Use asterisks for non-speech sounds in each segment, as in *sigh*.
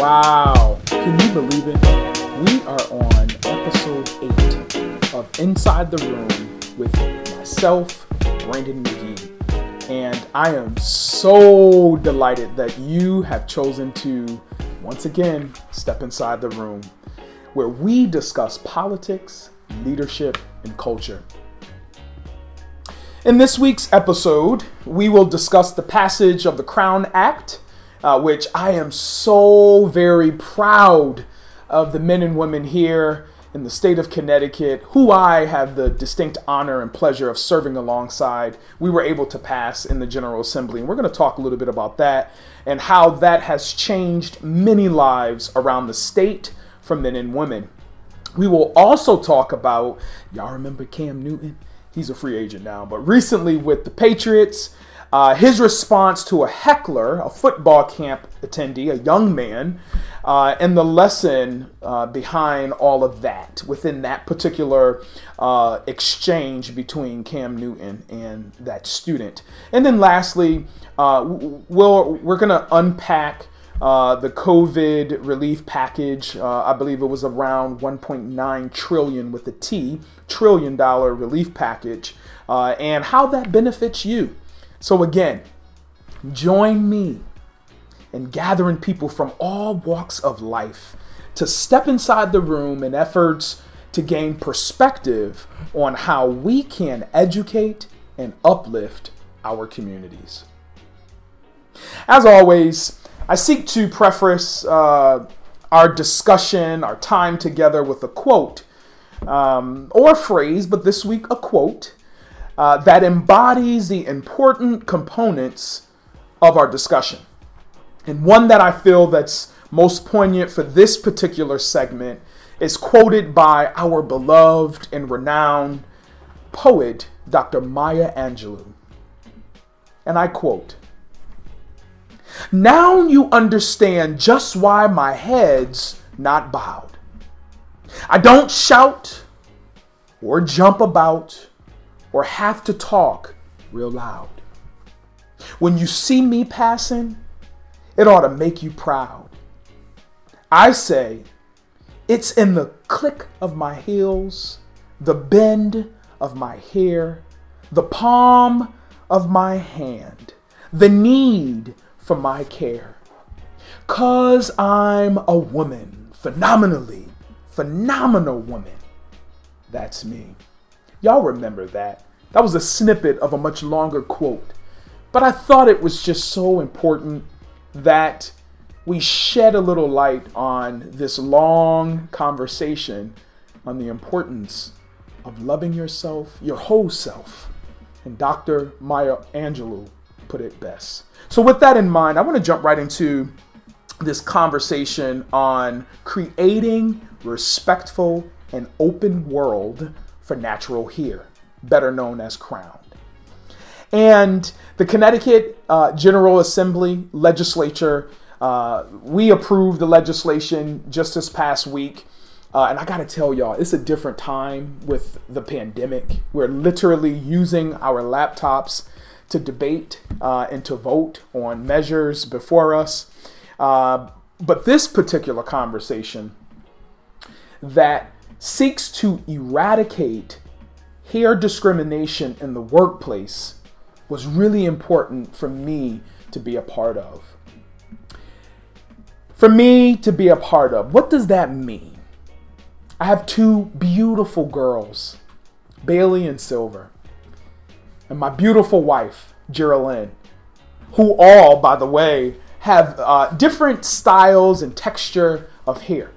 Wow. Can you believe it? We are on episode 8 of Inside the Room with myself, Brandon McGee. And I am so delighted that you have chosen to, once again, step inside the room where we discuss politics, leadership, and culture. In this week's episode, we will discuss the passage of the Crown Act, uh, which I am so very proud of the men and women here in the state of Connecticut, who I have the distinct honor and pleasure of serving alongside, we were able to pass in the General Assembly. And we're going to talk a little bit about that and how that has changed many lives around the state for men and women. We will also talk about, y'all remember Cam Newton? he's a free agent now, but recently with the Patriots, uh, his response to a heckler, a football camp attendee, a young man, uh, and the lesson uh, behind all of that within that particular uh, exchange between Cam Newton and that student. And then lastly, uh, we'll, we're going to unpack uh, the COVID relief package, I believe it was around 1.9 trillion with a T, trillion dollar relief package, and how that benefits you. So again, join me in gathering people from all walks of life to step inside the room in efforts to gain perspective on how we can educate and uplift our communities. As always, I seek to preface uh, our discussion, our time together with a quote um, or a phrase, but this week a quote uh, that embodies the important components of our discussion. And one that I feel that's most poignant for this particular segment is quoted by our beloved and renowned poet, Dr. Maya Angelou. And I quote, now you understand just why my head's not bowed. I don't shout or jump about or have to talk real loud. When you see me passing, it ought to make you proud. I say, it's in the click of my heels, the bend of my hair, the palm of my hand, the need for my care. Cause I'm a woman, phenomenally, phenomenal woman. That's me. Y'all remember that. That was a snippet of a much longer quote. But I thought it was just so important that we shed a little light on this long conversation on the importance of loving yourself, your whole self. And Dr. Maya Angelou put it best. So, with that in mind, I want to jump right into this conversation on creating respectful and open world for natural hair, better known as crowned. And the Connecticut uh, General Assembly legislature, uh, we approved the legislation just this past week. Uh, and I gotta tell y'all, it's a different time with the pandemic. We're literally using our laptops to debate uh, and to vote on measures before us. Uh, but this particular conversation that seeks to eradicate hair discrimination in the workplace was really important for me to be a part of. For me to be a part of, what does that mean? I have two beautiful girls, Bailey and Silver and my beautiful wife, Geraldine, who all, by the way, have uh, different styles and texture of hair.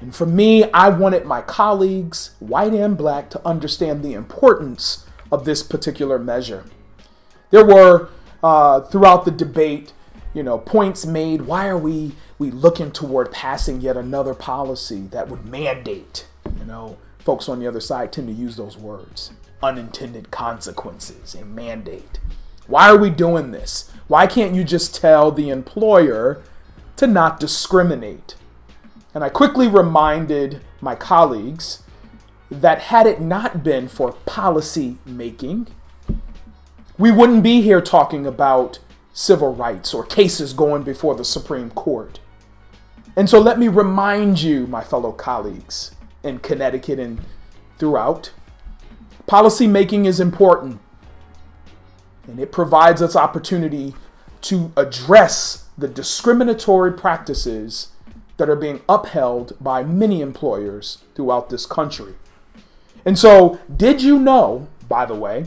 And for me, I wanted my colleagues, white and black, to understand the importance of this particular measure. There were, uh, throughout the debate, you know, points made. Why are we we looking toward passing yet another policy that would mandate? You know, folks on the other side tend to use those words unintended consequences and mandate. Why are we doing this? Why can't you just tell the employer to not discriminate? And I quickly reminded my colleagues that had it not been for policy making, we wouldn't be here talking about civil rights or cases going before the Supreme Court. And so let me remind you, my fellow colleagues in Connecticut and throughout, policy making is important. And it provides us opportunity to address the discriminatory practices that are being upheld by many employers throughout this country. And so, did you know, by the way,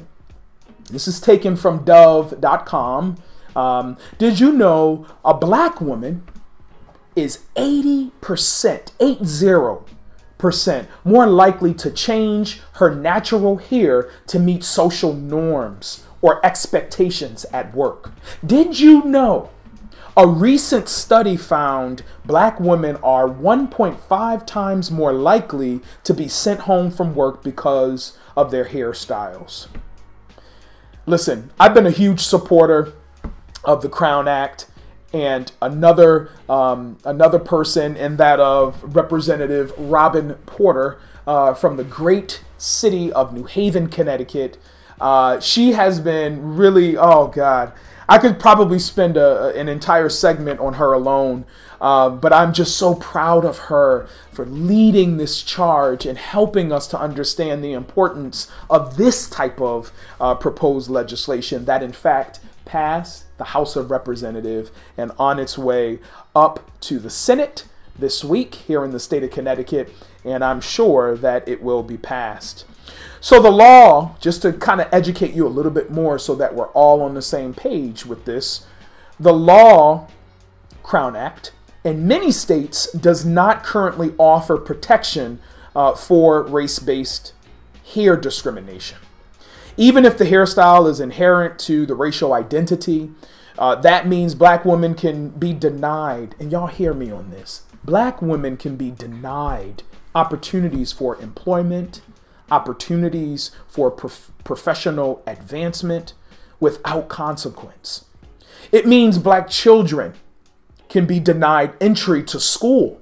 this is taken from dove.com. Um, did you know a black woman is 80%, 80% more likely to change her natural hair to meet social norms or expectations at work? Did you know a recent study found black women are 1.5 times more likely to be sent home from work because of their hairstyles. Listen, I've been a huge supporter of the Crown Act and another um, another person in that of Representative Robin Porter uh, from the great city of New Haven, Connecticut. Uh, she has been really, oh God, I could probably spend a, an entire segment on her alone, uh, but I'm just so proud of her for leading this charge and helping us to understand the importance of this type of uh, proposed legislation that, in fact, passed the House of Representatives and on its way up to the Senate this week here in the state of Connecticut, and I'm sure that it will be passed. So, the law, just to kind of educate you a little bit more so that we're all on the same page with this, the law, Crown Act, in many states does not currently offer protection uh, for race based hair discrimination. Even if the hairstyle is inherent to the racial identity, uh, that means black women can be denied, and y'all hear me on this black women can be denied opportunities for employment opportunities for prof- professional advancement without consequence. It means black children can be denied entry to school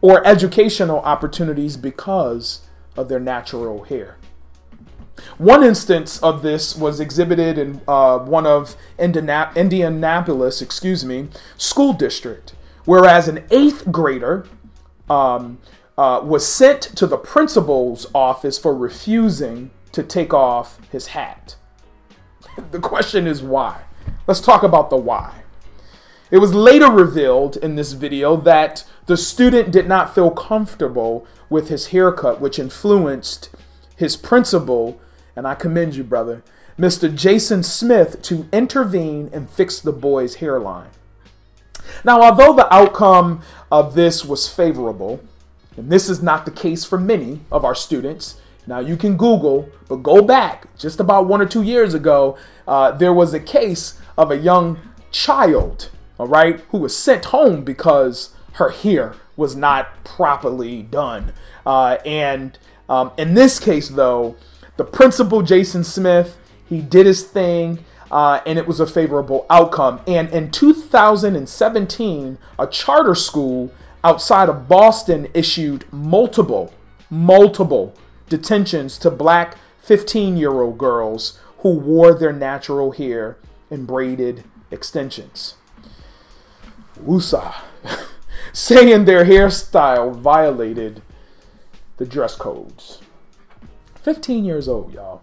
or educational opportunities because of their natural hair. One instance of this was exhibited in uh, one of Indianapolis, excuse me, school district, whereas an eighth grader um, uh, was sent to the principal's office for refusing to take off his hat. *laughs* the question is why. Let's talk about the why. It was later revealed in this video that the student did not feel comfortable with his haircut, which influenced his principal, and I commend you, brother, Mr. Jason Smith, to intervene and fix the boy's hairline. Now, although the outcome of this was favorable, and this is not the case for many of our students. Now, you can Google, but go back just about one or two years ago, uh, there was a case of a young child, all right, who was sent home because her hair was not properly done. Uh, and um, in this case, though, the principal, Jason Smith, he did his thing. Uh, and it was a favorable outcome. And in 2017, a charter school outside of Boston issued multiple, multiple detentions to black 15 year old girls who wore their natural hair in braided extensions. Wusa, *laughs* saying their hairstyle violated the dress codes. 15 years old, y'all.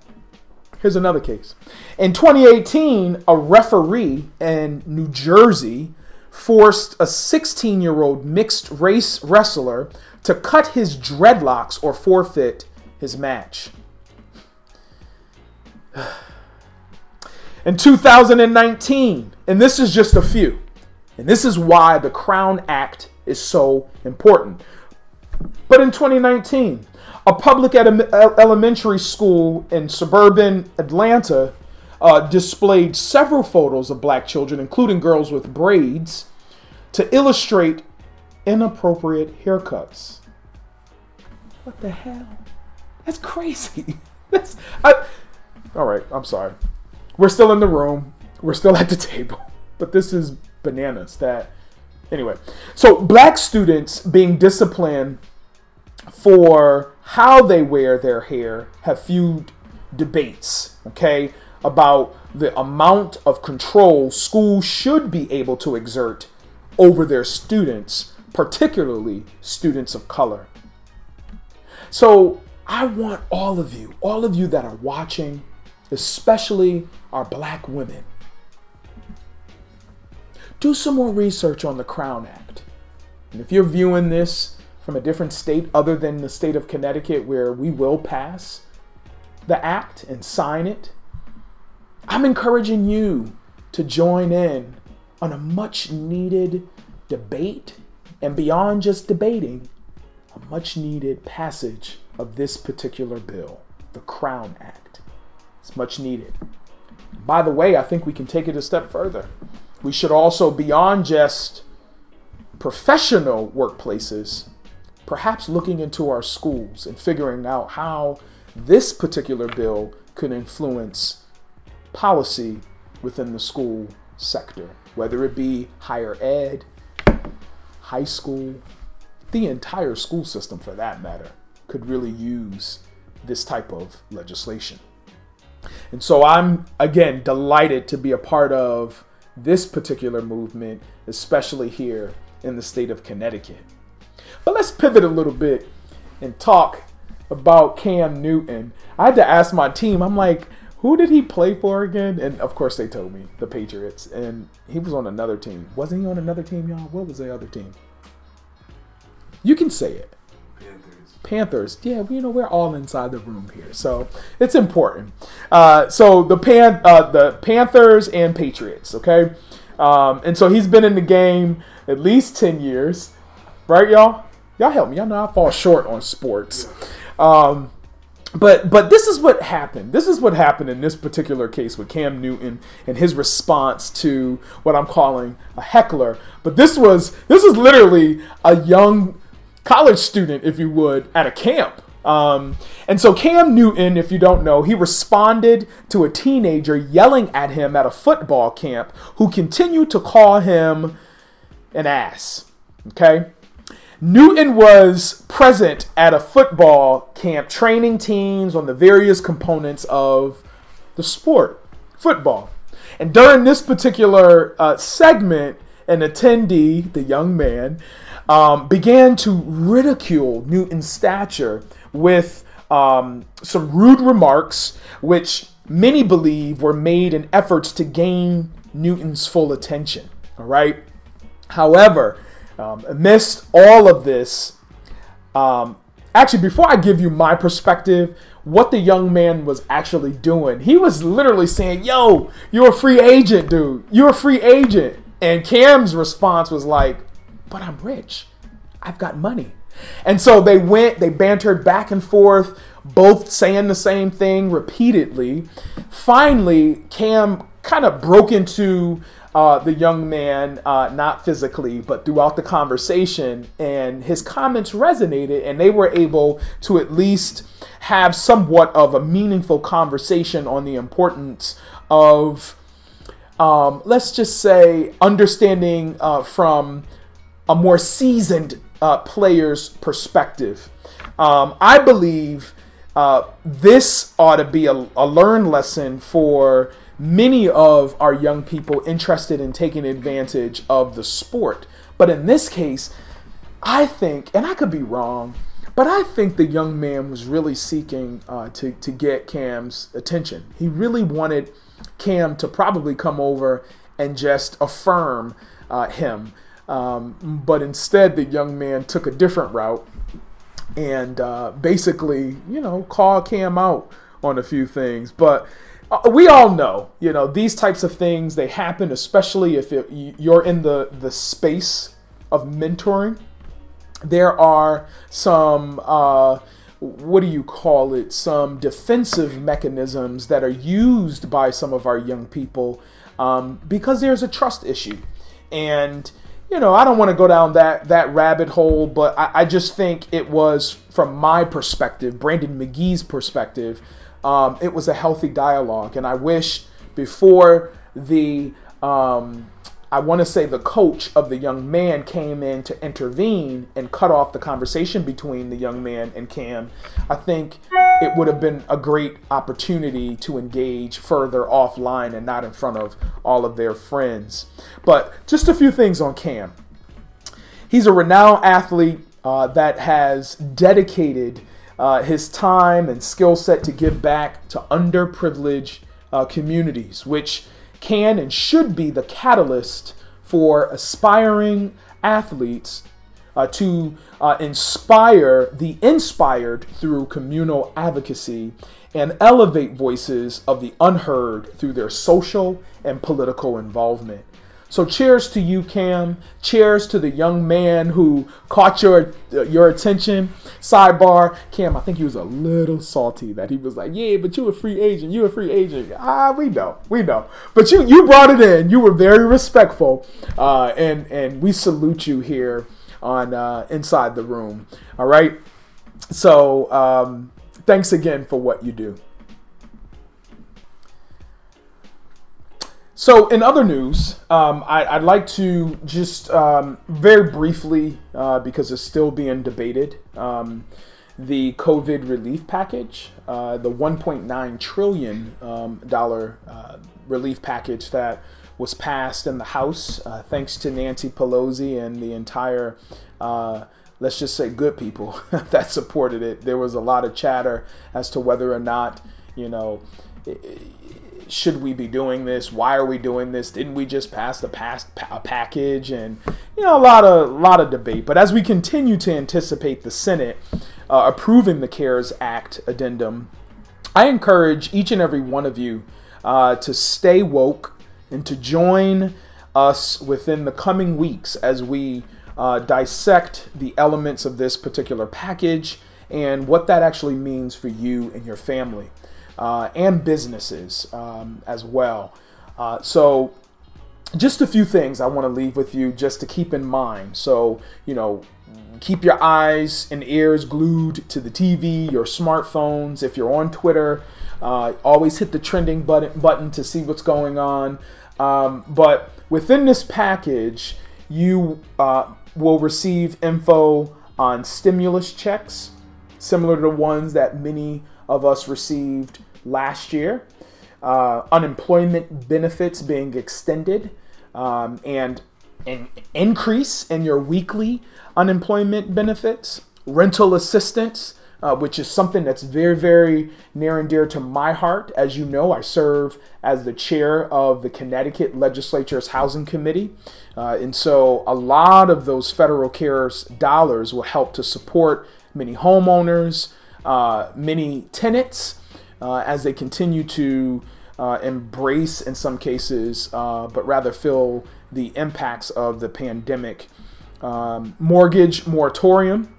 Here's another case. In 2018, a referee in New Jersey forced a 16 year old mixed race wrestler to cut his dreadlocks or forfeit his match. *sighs* In 2019, and this is just a few, and this is why the Crown Act is so important. But in 2019, a public elementary school in suburban Atlanta uh, displayed several photos of black children, including girls with braids, to illustrate inappropriate haircuts. What the hell? That's crazy. *laughs* That's I, all right. I'm sorry. We're still in the room. We're still at the *laughs* table. But this is bananas. That anyway. So black students being disciplined for how they wear their hair have fueled debates. Okay, about the amount of control schools should be able to exert over their students particularly students of color. So I want all of you, all of you that are watching, especially our black women, do some more research on the Crown Act. And if you're viewing this from a different state other than the state of Connecticut, where we will pass the act and sign it, I'm encouraging you to join in on a much needed debate and beyond just debating, a much needed passage of this particular bill, the Crown Act. It's much needed. By the way, I think we can take it a step further. We should also, beyond just professional workplaces, perhaps looking into our schools and figuring out how this particular bill could influence policy within the school sector, whether it be higher ed, high school, the entire school system for that matter could really use this type of legislation. And so I'm, again, delighted to be a part of this particular movement, especially here in the state of Connecticut. But let's pivot a little bit and talk about Cam Newton. I had to ask my team, I'm like, who did he play for again? And of course, they told me the Patriots. And he was on another team. Wasn't he on another team, y'all? What was the other team? You can say it. Panthers. Panthers. Yeah, you know we're all inside the room here, so it's important. Uh, so the pan, uh, the Panthers and Patriots. Okay, um, and so he's been in the game at least ten years, right, y'all? Y'all help me. Y'all know I fall short on sports. Um, but but this is what happened. This is what happened in this particular case with Cam Newton and his response to what I'm calling a heckler. But this was this is literally a young college student, if you would, at a camp. Um, and so Cam Newton, if you don't know, he responded to a teenager yelling at him at a football camp who continued to call him an ass. Okay? Newton was present at a football camp training teams on the various components of the sport, football. And during this particular uh, segment, an attendee, the young man, um, began to ridicule Newton's stature with um, some rude remarks, which many believe were made in efforts to gain Newton's full attention. All right. However, um, amidst all of this, um, actually, before I give you my perspective, what the young man was actually doing, he was literally saying, Yo, you're a free agent, dude. You're a free agent. And Cam's response was like, but I'm rich. I've got money. And so they went, they bantered back and forth, both saying the same thing repeatedly. Finally, Cam kind of broke into uh, the young man, uh, not physically, but throughout the conversation, and his comments resonated, and they were able to at least have somewhat of a meaningful conversation on the importance of, um, let's just say, understanding uh, from a more seasoned uh, player's perspective. Um, I believe uh, this ought to be a, a learn lesson for many of our young people interested in taking advantage of the sport. But in this case, I think, and I could be wrong, but I think the young man was really seeking uh, to, to get Cam's attention. He really wanted Cam to probably come over and just affirm uh, him. Um, but instead, the young man took a different route and uh, basically, you know, called Cam out on a few things. But we all know, you know, these types of things they happen, especially if it, you're in the the space of mentoring. There are some. Uh, what do you call it? Some defensive mechanisms that are used by some of our young people um, because there's a trust issue, and you know, I don't want to go down that that rabbit hole, but I, I just think it was from my perspective, Brandon McGee's perspective, um, it was a healthy dialogue, and I wish before the um, I want to say the coach of the young man came in to intervene and cut off the conversation between the young man and Cam. I think it would have been a great opportunity to engage further offline and not in front of all of their friends. But just a few things on Cam. He's a renowned athlete uh, that has dedicated uh, his time and skill set to give back to underprivileged uh, communities, which can and should be the catalyst for aspiring athletes uh, to uh, inspire the inspired through communal advocacy and elevate voices of the unheard through their social and political involvement. So cheers to you, Cam. Cheers to the young man who caught your your attention. Sidebar, Cam, I think he was a little salty that he was like, "Yeah, but you a free agent. You a free agent." Ah, we know, we know. But you you brought it in. You were very respectful, uh, and and we salute you here on uh, inside the room. All right. So um, thanks again for what you do. So, in other news, um, I, would like to just um, very briefly, uh, because it's still being debated, um, the COVID relief package, uh, the 1.9 trillion um, dollar uh, relief package that was passed in the House, uh, thanks to Nancy Pelosi and the entire uh, let's just say good people *laughs* that supported it. There was a lot of chatter as to whether or not, you know, should we be doing this? Why are we doing this? Didn't we just pass the past a package? And you know, a lot of lot of debate. But as we continue to anticipate the Senate uh, approving the CARES Act addendum, I encourage each and every one of you uh, to stay woke and to join us within the coming weeks as we uh, dissect the elements of this particular package and what that actually means for you and your family uh, and businesses um, as well. Uh, so, just a few things I want to leave with you just to keep in mind. So, you know, keep your eyes and ears glued to the TV, your smartphones. If you're on Twitter, uh, always hit the trending button, button to see what's going on. Um, but within this package, you uh, will receive info on stimulus checks, similar to the ones that many of us received last year, uh, unemployment benefits being extended, um, and an increase in your weekly unemployment benefits, rental assistance, uh, which is something that's very, very near and dear to my heart. As you know, I serve as the chair of the Connecticut Legislature's Housing Committee. Uh, and so a lot of those federal CARES dollars will help to support many homeowners, uh, many tenants uh, as they continue to uh, embrace, in some cases, but rather feel the impacts of the pandemic. Um, mortgage moratorium.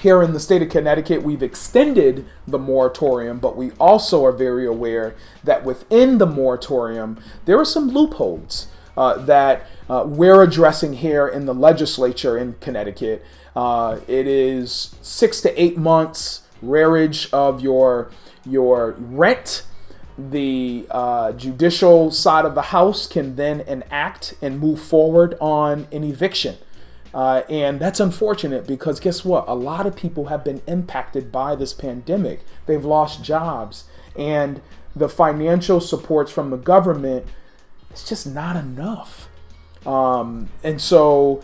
Here in the state of Connecticut, we've extended the moratorium, but we also are very aware that within the moratorium, there are some loopholes uh, that uh, we're addressing here in the legislature in Connecticut. Uh, it is six to eight months rearage of your your rent. The uh, judicial side of the house can then enact and move forward on an eviction. Uh, and that's unfortunate because guess what? A lot of people have been impacted by this pandemic. They've lost jobs, and the financial supports from the government it's just not enough. Um, and so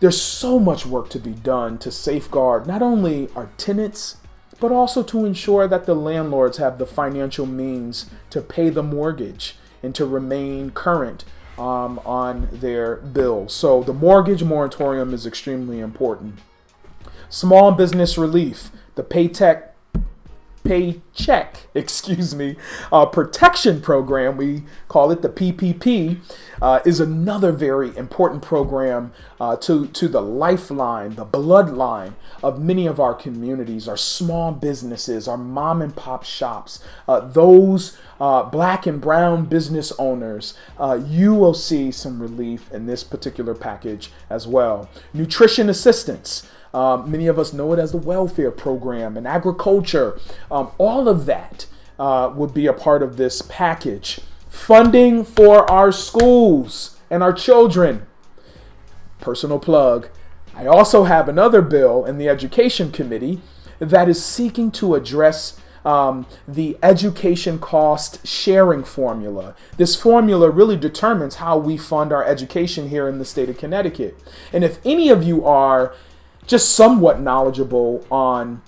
there's so much work to be done to safeguard not only our tenants but also to ensure that the landlords have the financial means to pay the mortgage and to remain current um, on their bills. So the mortgage moratorium is extremely important. Small business relief, the Paytech Paycheck, *laughs* excuse me, uh, protection program, we call it the PPP, uh, is another very important program uh, to, to the lifeline, the bloodline of many of our communities, our small businesses, our mom and pop shops, uh, those uh, black and brown business owners. Uh, you will see some relief in this particular package as well. Nutrition assistance. Um, many of us know it as the welfare program and agriculture. Um, all of that uh, would be a part of this package. Funding for our schools and our children. Personal plug. I also have another bill in the Education Committee that is seeking to address um, the education cost sharing formula. This formula really determines how we fund our education here in the state of Connecticut. And if any of you are just somewhat knowledgeable on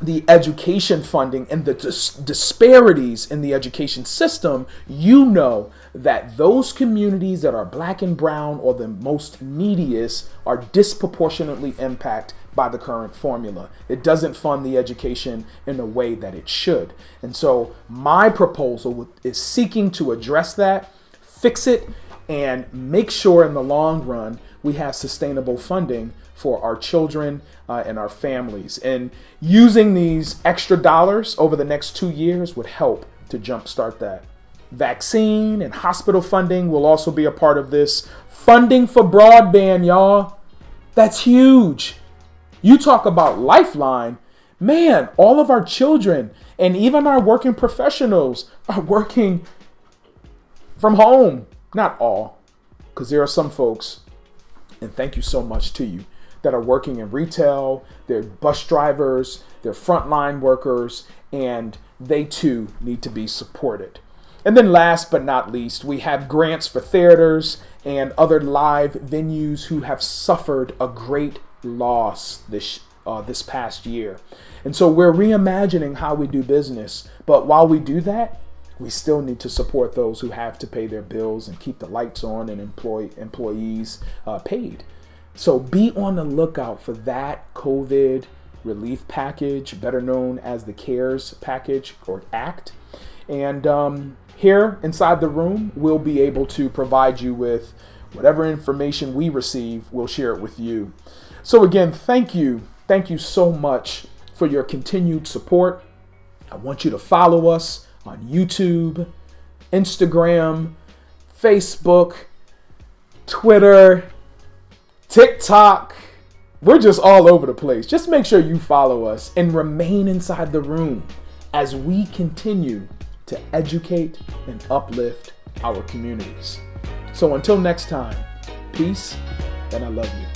the education funding and the dis- disparities in the education system, you know that those communities that are black and brown or the most neediest are disproportionately impacted by the current formula. It doesn't fund the education in a way that it should. And so my proposal is seeking to address that, fix it, and make sure in the long run we have sustainable funding for our children uh, and our families. And using these extra dollars over the next two years would help to jumpstart that. Vaccine and hospital funding will also be a part of this. Funding for broadband, y'all. That's huge. You talk about Lifeline. Man, all of our children and even our working professionals are working from home. Not all, because there are some folks, and thank you so much to you, that are working in retail, they're bus drivers, they're frontline workers, and they too need to be supported. And then last but not least, we have grants for theaters and other live venues who have suffered a great loss this uh, this past year. And so we're reimagining how we do business. But while we do that, we still need to support those who have to pay their bills and keep the lights on and employ employees uh, paid. So be on the lookout for that COVID relief package, better known as the CARES package or Act. And um, here inside the room, we'll be able to provide you with whatever information we receive, we'll share it with you. So, again, thank you. Thank you so much for your continued support. I want you to follow us on YouTube, Instagram, Facebook, Twitter, TikTok. We're just all over the place. Just make sure you follow us and remain inside the room as we continue to educate and uplift our communities. So until next time, peace and I love you.